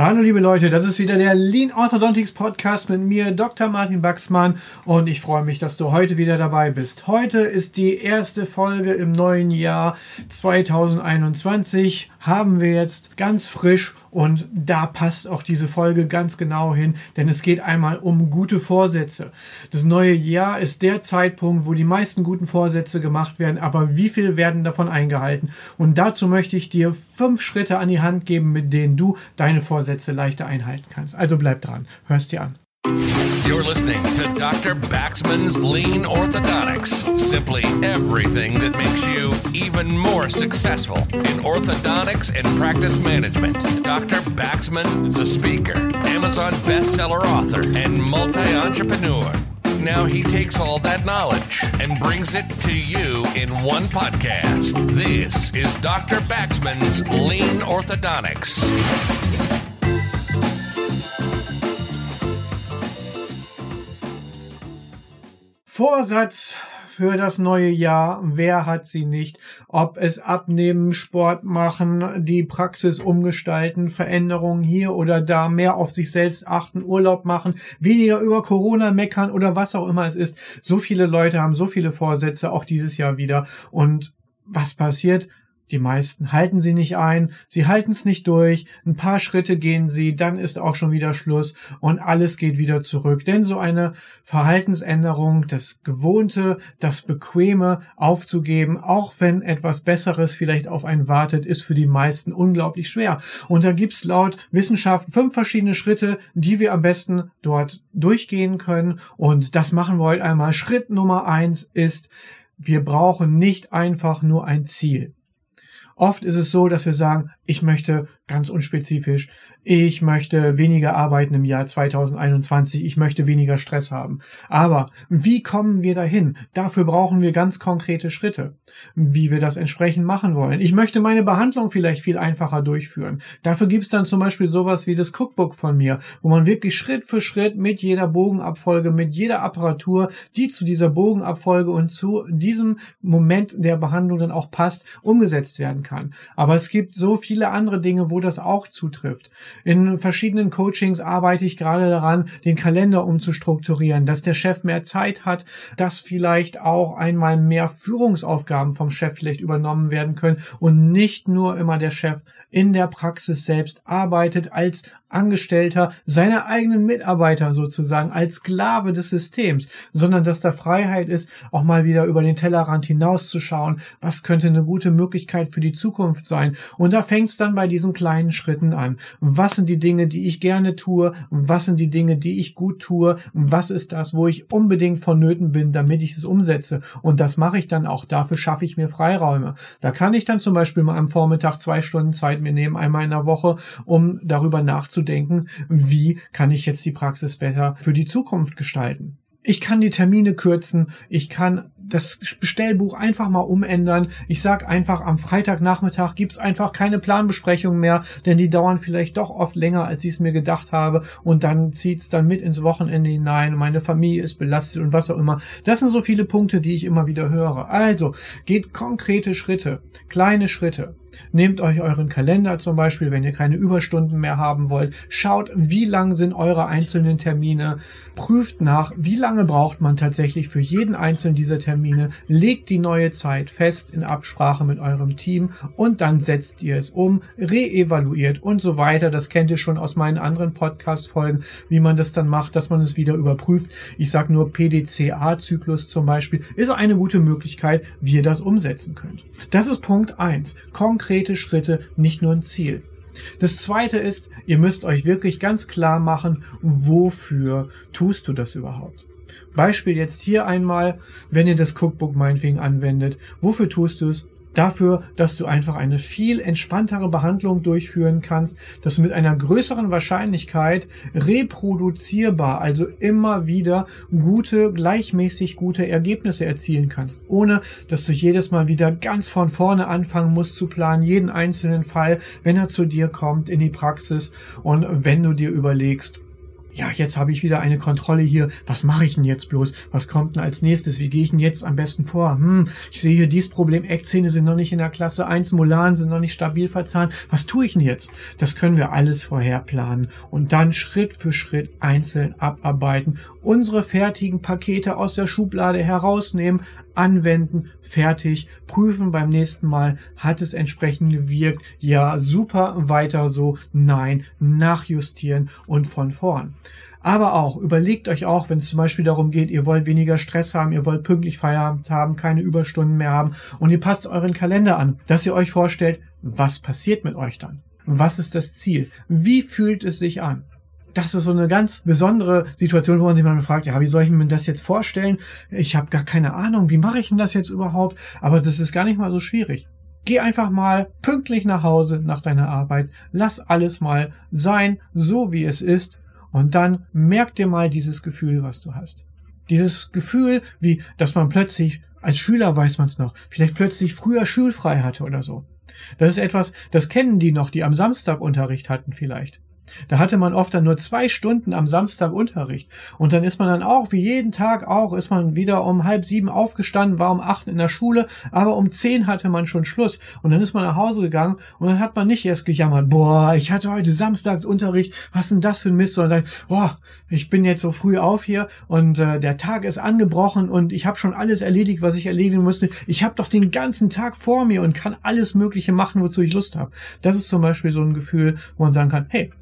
Hallo liebe Leute, das ist wieder der Lean Orthodontics Podcast mit mir, Dr. Martin Baxmann und ich freue mich, dass du heute wieder dabei bist. Heute ist die erste Folge im neuen Jahr 2021, haben wir jetzt ganz frisch und da passt auch diese Folge ganz genau hin, denn es geht einmal um gute Vorsätze. Das neue Jahr ist der Zeitpunkt, wo die meisten guten Vorsätze gemacht werden, aber wie viel werden davon eingehalten? Und dazu möchte ich dir fünf Schritte an die Hand geben, mit denen du deine Vorsätze leichter einhalten kannst. Also bleib dran, hörst dir an. You're listening to Dr. Baxman's Lean Orthodontics. Simply everything that makes you even more successful in orthodontics and practice management. Dr. Baxman is a speaker, Amazon bestseller author, and multi entrepreneur. Now he takes all that knowledge and brings it to you in one podcast. This is Dr. Baxman's Lean Orthodontics. Vorsatz für das neue Jahr. Wer hat sie nicht? Ob es abnehmen, Sport machen, die Praxis umgestalten, Veränderungen hier oder da, mehr auf sich selbst achten, Urlaub machen, weniger über Corona meckern oder was auch immer es ist. So viele Leute haben so viele Vorsätze, auch dieses Jahr wieder. Und was passiert? Die meisten halten sie nicht ein, sie halten es nicht durch, ein paar Schritte gehen sie, dann ist auch schon wieder Schluss und alles geht wieder zurück. Denn so eine Verhaltensänderung, das Gewohnte, das Bequeme aufzugeben, auch wenn etwas Besseres vielleicht auf einen wartet, ist für die meisten unglaublich schwer. Und da gibt's laut Wissenschaft fünf verschiedene Schritte, die wir am besten dort durchgehen können. Und das machen wir heute einmal. Schritt Nummer eins ist, wir brauchen nicht einfach nur ein Ziel. Oft ist es so, dass wir sagen, ich möchte ganz unspezifisch, ich möchte weniger arbeiten im Jahr 2021, ich möchte weniger Stress haben. Aber wie kommen wir dahin? Dafür brauchen wir ganz konkrete Schritte, wie wir das entsprechend machen wollen. Ich möchte meine Behandlung vielleicht viel einfacher durchführen. Dafür gibt es dann zum Beispiel sowas wie das Cookbook von mir, wo man wirklich Schritt für Schritt mit jeder Bogenabfolge, mit jeder Apparatur, die zu dieser Bogenabfolge und zu diesem Moment der Behandlung dann auch passt, umgesetzt werden kann. Aber es gibt so viele andere Dinge, wo das auch zutrifft. In verschiedenen Coachings arbeite ich gerade daran, den Kalender umzustrukturieren, dass der Chef mehr Zeit hat, dass vielleicht auch einmal mehr Führungsaufgaben vom Chef vielleicht übernommen werden können und nicht nur immer der Chef in der Praxis selbst arbeitet als Angestellter seiner eigenen Mitarbeiter sozusagen als Sklave des Systems, sondern dass da Freiheit ist, auch mal wieder über den Tellerrand hinauszuschauen, was könnte eine gute Möglichkeit für die Zukunft sein. Und da fängt es dann bei diesen kleinen Schritten an. Was sind die Dinge, die ich gerne tue? Was sind die Dinge, die ich gut tue? Was ist das, wo ich unbedingt vonnöten bin, damit ich es umsetze? Und das mache ich dann auch. Dafür schaffe ich mir Freiräume. Da kann ich dann zum Beispiel mal am Vormittag zwei Stunden Zeit mir nehmen, einmal in der Woche, um darüber nachzudenken, nachzudenken, wie kann ich jetzt die Praxis besser für die Zukunft gestalten. Ich kann die Termine kürzen, ich kann das Bestellbuch einfach mal umändern. Ich sag einfach, am Freitagnachmittag gibt's einfach keine Planbesprechung mehr, denn die dauern vielleicht doch oft länger, als ich es mir gedacht habe. Und dann zieht's dann mit ins Wochenende hinein. Meine Familie ist belastet und was auch immer. Das sind so viele Punkte, die ich immer wieder höre. Also, geht konkrete Schritte, kleine Schritte. Nehmt euch euren Kalender zum Beispiel, wenn ihr keine Überstunden mehr haben wollt. Schaut, wie lang sind eure einzelnen Termine. Prüft nach, wie lange braucht man tatsächlich für jeden einzelnen dieser Termine. Legt die neue Zeit fest in Absprache mit eurem Team und dann setzt ihr es um, reevaluiert und so weiter. Das kennt ihr schon aus meinen anderen Podcast-Folgen, wie man das dann macht, dass man es wieder überprüft. Ich sage nur PDCA-Zyklus zum Beispiel ist eine gute Möglichkeit, wie ihr das umsetzen könnt. Das ist Punkt eins. Konkret konkrete Schritte, nicht nur ein Ziel. Das zweite ist, ihr müsst euch wirklich ganz klar machen, wofür tust du das überhaupt? Beispiel jetzt hier einmal, wenn ihr das Cookbook meinetwegen anwendet, wofür tust du es? Dafür, dass du einfach eine viel entspanntere Behandlung durchführen kannst, dass du mit einer größeren Wahrscheinlichkeit reproduzierbar, also immer wieder gute, gleichmäßig gute Ergebnisse erzielen kannst, ohne dass du jedes Mal wieder ganz von vorne anfangen musst zu planen, jeden einzelnen Fall, wenn er zu dir kommt in die Praxis. Und wenn du dir überlegst, ja, jetzt habe ich wieder eine Kontrolle hier. Was mache ich denn jetzt bloß? Was kommt denn als nächstes? Wie gehe ich denn jetzt am besten vor? Hm, ich sehe hier dieses Problem. Eckzähne sind noch nicht in der Klasse 1, Molaren sind noch nicht stabil verzahnt. Was tue ich denn jetzt? Das können wir alles vorher planen und dann Schritt für Schritt einzeln abarbeiten. Unsere fertigen Pakete aus der Schublade herausnehmen, anwenden, fertig, prüfen beim nächsten Mal, hat es entsprechend gewirkt, ja, super, weiter so, nein, nachjustieren und von vorn. Aber auch, überlegt euch auch, wenn es zum Beispiel darum geht, ihr wollt weniger Stress haben, ihr wollt pünktlich Feierabend haben, keine Überstunden mehr haben und ihr passt euren Kalender an, dass ihr euch vorstellt, was passiert mit euch dann? Was ist das Ziel? Wie fühlt es sich an? Das ist so eine ganz besondere Situation, wo man sich mal fragt, ja, wie soll ich mir das jetzt vorstellen? Ich habe gar keine Ahnung, wie mache ich denn das jetzt überhaupt? Aber das ist gar nicht mal so schwierig. Geh einfach mal pünktlich nach Hause nach deiner Arbeit, lass alles mal sein, so wie es ist, und dann merk dir mal dieses Gefühl, was du hast. Dieses Gefühl, wie, dass man plötzlich, als Schüler weiß man es noch, vielleicht plötzlich früher schulfrei hatte oder so. Das ist etwas, das kennen die noch, die am Samstag Unterricht hatten vielleicht. Da hatte man oft dann nur zwei Stunden am Samstag Unterricht. Und dann ist man dann auch, wie jeden Tag auch, ist man wieder um halb sieben aufgestanden, war um acht in der Schule, aber um zehn hatte man schon Schluss. Und dann ist man nach Hause gegangen und dann hat man nicht erst gejammert, boah, ich hatte heute Samstagsunterricht, was denn das für ein Mist, sondern boah, ich bin jetzt so früh auf hier und äh, der Tag ist angebrochen und ich habe schon alles erledigt, was ich erledigen musste. Ich habe doch den ganzen Tag vor mir und kann alles Mögliche machen, wozu ich Lust habe. Das ist zum Beispiel so ein Gefühl, wo man sagen kann, hey,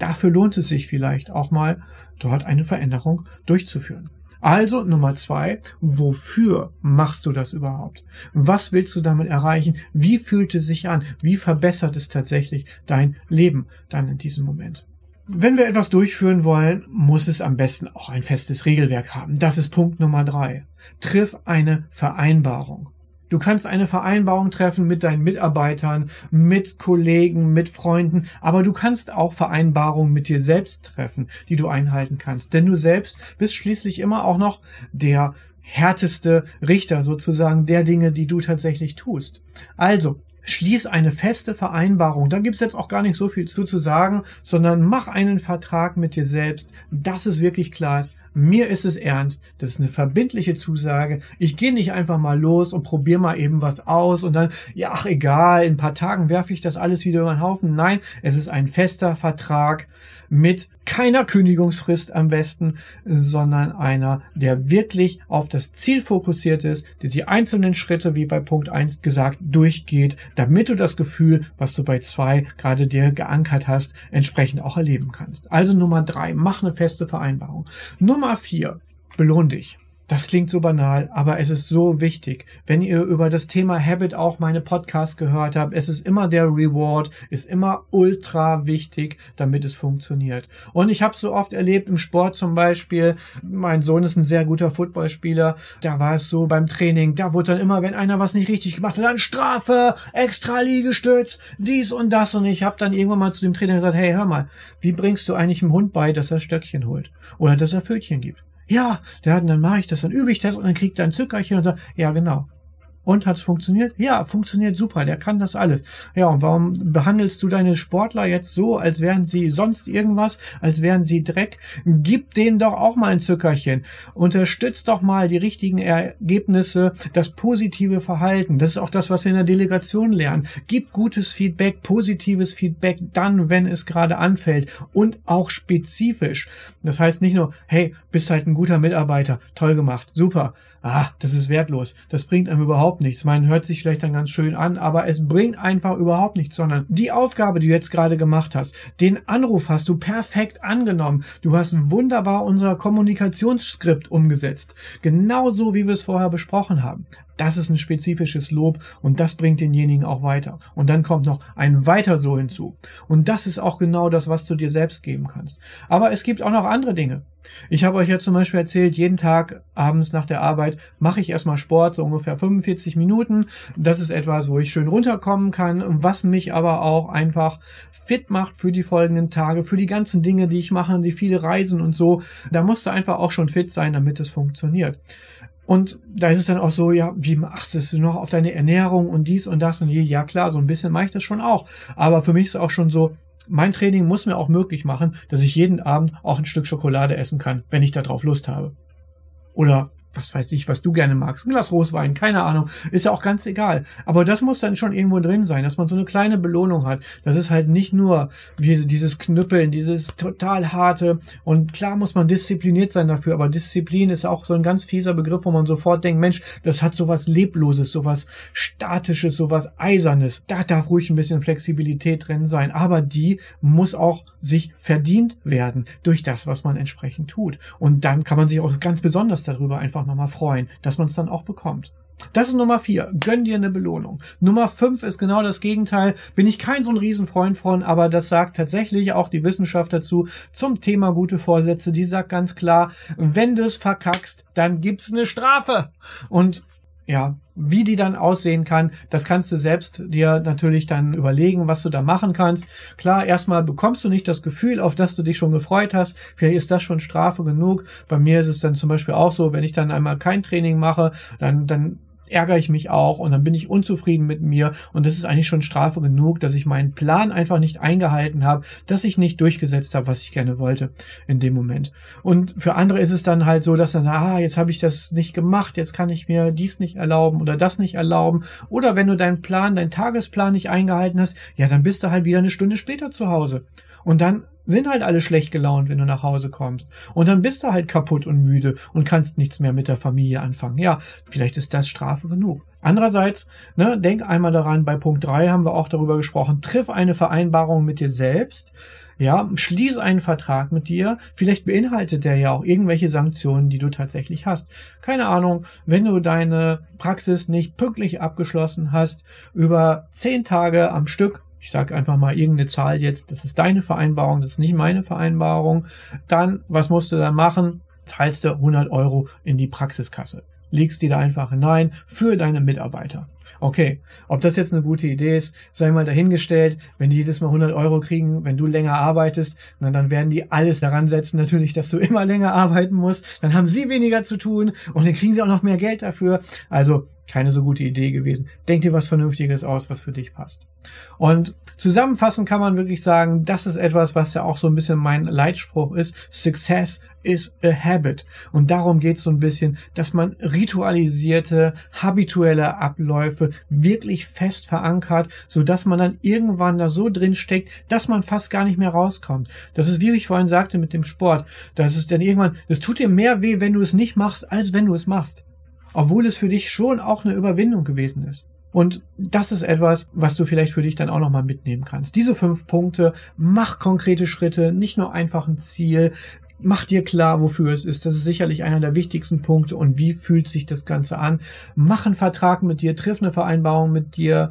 Dafür lohnt es sich vielleicht auch mal, dort eine Veränderung durchzuführen. Also Nummer zwei, wofür machst du das überhaupt? Was willst du damit erreichen? Wie fühlt es sich an? Wie verbessert es tatsächlich dein Leben dann in diesem Moment? Wenn wir etwas durchführen wollen, muss es am besten auch ein festes Regelwerk haben. Das ist Punkt Nummer drei. Triff eine Vereinbarung. Du kannst eine Vereinbarung treffen mit deinen Mitarbeitern, mit Kollegen, mit Freunden, aber du kannst auch Vereinbarungen mit dir selbst treffen, die du einhalten kannst. Denn du selbst bist schließlich immer auch noch der härteste Richter sozusagen der Dinge, die du tatsächlich tust. Also, schließ eine feste Vereinbarung. Da gibt's jetzt auch gar nicht so viel zu, zu sagen, sondern mach einen Vertrag mit dir selbst, dass es wirklich klar ist, mir ist es ernst, das ist eine verbindliche Zusage. Ich gehe nicht einfach mal los und probiere mal eben was aus und dann, ja, ach egal, in ein paar Tagen werfe ich das alles wieder über den Haufen. Nein, es ist ein fester Vertrag mit keiner Kündigungsfrist am besten, sondern einer, der wirklich auf das Ziel fokussiert ist, der die einzelnen Schritte, wie bei Punkt 1 gesagt, durchgeht, damit du das Gefühl, was du bei 2 gerade dir geankert hast, entsprechend auch erleben kannst. Also Nummer 3, mach eine feste Vereinbarung. Nummer 4, belohn dich. Das klingt so banal, aber es ist so wichtig. Wenn ihr über das Thema Habit auch meine Podcasts gehört habt, es ist immer der Reward, ist immer ultra wichtig, damit es funktioniert. Und ich habe so oft erlebt im Sport zum Beispiel, mein Sohn ist ein sehr guter Footballspieler, da war es so beim Training, da wurde dann immer, wenn einer was nicht richtig gemacht hat, dann Strafe, extra Liegestütz, dies und das. Und ich habe dann irgendwann mal zu dem Trainer gesagt, hey, hör mal, wie bringst du eigentlich dem Hund bei, dass er Stöckchen holt? Oder dass er Pfötchen gibt? Ja, dann mache ich das, dann übe ich das und dann kriegt er ein Zückerchen und sagt, ja genau. Und hat's funktioniert? Ja, funktioniert super, der kann das alles. Ja, und warum behandelst du deine Sportler jetzt so, als wären sie sonst irgendwas, als wären sie Dreck? Gib denen doch auch mal ein Zückerchen. Unterstützt doch mal die richtigen Ergebnisse, das positive Verhalten. Das ist auch das, was wir in der Delegation lernen. Gib gutes Feedback, positives Feedback dann, wenn es gerade anfällt und auch spezifisch. Das heißt nicht nur, hey, bist halt ein guter Mitarbeiter, toll gemacht, super. Ah, das ist wertlos. Das bringt einem überhaupt überhaupt nichts. Man hört sich vielleicht dann ganz schön an, aber es bringt einfach überhaupt nichts, sondern die Aufgabe, die du jetzt gerade gemacht hast, den Anruf hast du perfekt angenommen. Du hast wunderbar unser Kommunikationsskript umgesetzt. Genauso, wie wir es vorher besprochen haben. Das ist ein spezifisches Lob und das bringt denjenigen auch weiter. Und dann kommt noch ein weiter so hinzu. Und das ist auch genau das, was du dir selbst geben kannst. Aber es gibt auch noch andere Dinge. Ich habe euch ja zum Beispiel erzählt, jeden Tag abends nach der Arbeit mache ich erstmal Sport, so ungefähr 45 Minuten. Das ist etwas, wo ich schön runterkommen kann, was mich aber auch einfach fit macht für die folgenden Tage, für die ganzen Dinge, die ich mache, die viele Reisen und so. Da musst du einfach auch schon fit sein, damit es funktioniert. Und da ist es dann auch so, ja, wie machst du es noch auf deine Ernährung und dies und das und je? Ja klar, so ein bisschen mache ich das schon auch. Aber für mich ist es auch schon so, mein Training muss mir auch möglich machen, dass ich jeden Abend auch ein Stück Schokolade essen kann, wenn ich darauf Lust habe. Oder was weiß ich, was du gerne magst, ein Glas Roswein, keine Ahnung, ist ja auch ganz egal. Aber das muss dann schon irgendwo drin sein, dass man so eine kleine Belohnung hat. Das ist halt nicht nur dieses Knüppeln, dieses total harte. Und klar muss man diszipliniert sein dafür, aber Disziplin ist auch so ein ganz fieser Begriff, wo man sofort denkt, Mensch, das hat sowas Lebloses, sowas Statisches, sowas Eisernes. Da darf ruhig ein bisschen Flexibilität drin sein. Aber die muss auch sich verdient werden durch das, was man entsprechend tut. Und dann kann man sich auch ganz besonders darüber einfach einfach nochmal freuen, dass man es dann auch bekommt. Das ist Nummer vier. Gönn dir eine Belohnung. Nummer fünf ist genau das Gegenteil. Bin ich kein so ein Riesenfreund von, aber das sagt tatsächlich auch die Wissenschaft dazu zum Thema gute Vorsätze. Die sagt ganz klar, wenn du es verkackst, dann gibt's eine Strafe. Und ja, wie die dann aussehen kann, das kannst du selbst dir natürlich dann überlegen, was du da machen kannst. Klar, erstmal bekommst du nicht das Gefühl, auf das du dich schon gefreut hast. Vielleicht ist das schon Strafe genug. Bei mir ist es dann zum Beispiel auch so, wenn ich dann einmal kein Training mache, dann, dann ärgere ich mich auch und dann bin ich unzufrieden mit mir und das ist eigentlich schon Strafe genug, dass ich meinen Plan einfach nicht eingehalten habe, dass ich nicht durchgesetzt habe, was ich gerne wollte in dem Moment. Und für andere ist es dann halt so, dass dann ah, jetzt habe ich das nicht gemacht, jetzt kann ich mir dies nicht erlauben oder das nicht erlauben oder wenn du deinen Plan, deinen Tagesplan nicht eingehalten hast, ja, dann bist du halt wieder eine Stunde später zu Hause. Und dann sind halt alle schlecht gelaunt, wenn du nach Hause kommst. Und dann bist du halt kaputt und müde und kannst nichts mehr mit der Familie anfangen. Ja, vielleicht ist das Strafe genug. Andererseits, ne, denk einmal daran, bei Punkt drei haben wir auch darüber gesprochen, triff eine Vereinbarung mit dir selbst. Ja, schließ einen Vertrag mit dir. Vielleicht beinhaltet der ja auch irgendwelche Sanktionen, die du tatsächlich hast. Keine Ahnung, wenn du deine Praxis nicht pünktlich abgeschlossen hast, über zehn Tage am Stück ich sage einfach mal irgendeine Zahl jetzt, das ist deine Vereinbarung, das ist nicht meine Vereinbarung, dann, was musst du dann machen? Zahlst du 100 Euro in die Praxiskasse. Legst die da einfach hinein für deine Mitarbeiter. Okay, ob das jetzt eine gute Idee ist, sei mal dahingestellt. Wenn die jedes Mal 100 Euro kriegen, wenn du länger arbeitest, dann werden die alles daran setzen, natürlich, dass du immer länger arbeiten musst. Dann haben sie weniger zu tun und dann kriegen sie auch noch mehr Geld dafür. Also keine so gute Idee gewesen. Denk dir was Vernünftiges aus, was für dich passt. Und zusammenfassend kann man wirklich sagen, das ist etwas, was ja auch so ein bisschen mein Leitspruch ist. Success is a habit. Und darum geht es so ein bisschen, dass man ritualisierte, habituelle Abläufe wirklich fest verankert, so man dann irgendwann da so drin steckt, dass man fast gar nicht mehr rauskommt. Das ist, wie ich vorhin sagte mit dem Sport. Das ist dann irgendwann, das tut dir mehr weh, wenn du es nicht machst, als wenn du es machst obwohl es für dich schon auch eine Überwindung gewesen ist. Und das ist etwas, was du vielleicht für dich dann auch nochmal mitnehmen kannst. Diese fünf Punkte, mach konkrete Schritte, nicht nur einfach ein Ziel, mach dir klar, wofür es ist. Das ist sicherlich einer der wichtigsten Punkte. Und wie fühlt sich das Ganze an? Mach einen Vertrag mit dir, triff eine Vereinbarung mit dir,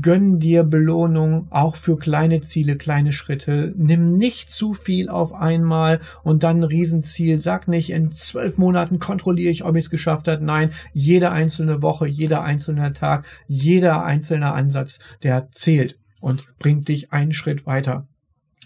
gönn dir Belohnung, auch für kleine Ziele, kleine Schritte. Nimm nicht zu viel auf einmal und dann ein Riesenziel. Sag nicht, in zwölf Monaten kontrolliere ich, ob ich es geschafft habe. Nein, jede einzelne Woche, jeder einzelne Tag, jeder einzelne Ansatz, der zählt und bringt dich einen Schritt weiter.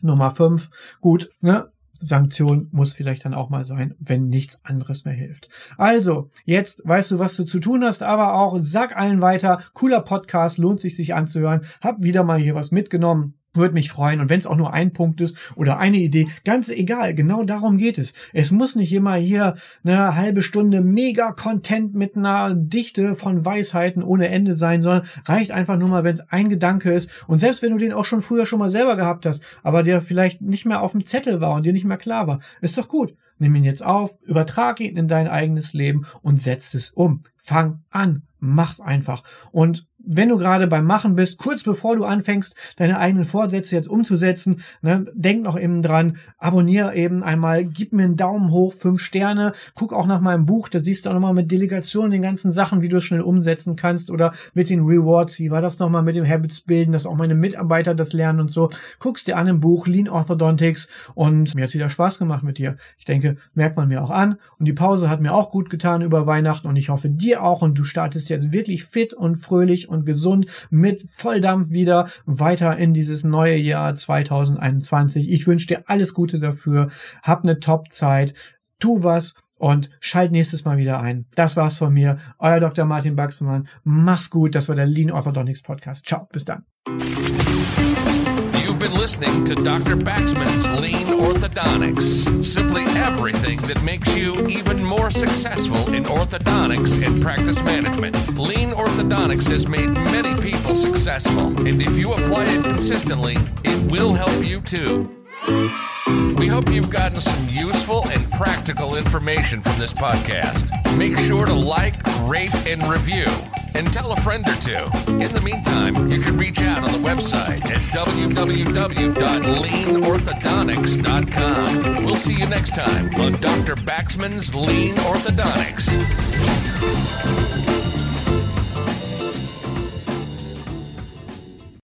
Nummer fünf, gut, ne? Sanktion muss vielleicht dann auch mal sein, wenn nichts anderes mehr hilft. Also, jetzt weißt du, was du zu tun hast, aber auch sag allen weiter, cooler Podcast, lohnt sich sich anzuhören, hab wieder mal hier was mitgenommen. Würde mich freuen. Und wenn es auch nur ein Punkt ist oder eine Idee, ganz egal, genau darum geht es. Es muss nicht immer hier eine halbe Stunde mega Content mit einer Dichte von Weisheiten ohne Ende sein, sondern reicht einfach nur mal, wenn es ein Gedanke ist. Und selbst wenn du den auch schon früher schon mal selber gehabt hast, aber der vielleicht nicht mehr auf dem Zettel war und dir nicht mehr klar war, ist doch gut. Nimm ihn jetzt auf, übertrag ihn in dein eigenes Leben und setz es um. Fang an, mach's einfach. Und wenn du gerade beim Machen bist, kurz bevor du anfängst, deine eigenen Vorsätze jetzt umzusetzen, ne, denk noch eben dran, abonniere eben einmal, gib mir einen Daumen hoch, fünf Sterne, guck auch nach meinem Buch, da siehst du auch nochmal mit Delegation den ganzen Sachen, wie du es schnell umsetzen kannst oder mit den Rewards, wie war das nochmal mit dem Habits bilden, dass auch meine Mitarbeiter das lernen und so. Guckst dir an im Buch Lean Orthodontics und mir hat's wieder Spaß gemacht mit dir. Ich denke, merkt man mir auch an und die Pause hat mir auch gut getan über Weihnachten und ich hoffe dir auch und du startest jetzt wirklich fit und fröhlich und gesund mit Volldampf wieder weiter in dieses neue Jahr 2021. Ich wünsche dir alles Gute dafür. Hab eine Top-Zeit. Tu was und schalt nächstes Mal wieder ein. Das war's von mir. Euer Dr. Martin Baxmann. Mach's gut. Das war der Lean Orthodontics Podcast. Ciao. Bis dann. Been listening to Dr. Baxman's Lean Orthodontics. Simply everything that makes you even more successful in orthodontics and practice management. Lean Orthodontics has made many people successful, and if you apply it consistently, it will help you too. We hope you've gotten some useful and practical information from this podcast. Make sure to like, rate, and review, and tell a friend or two. In the meantime, you can reach out on the website at www.leanorthodontics.com. We'll see you next time on Dr. Baxman's Lean Orthodontics.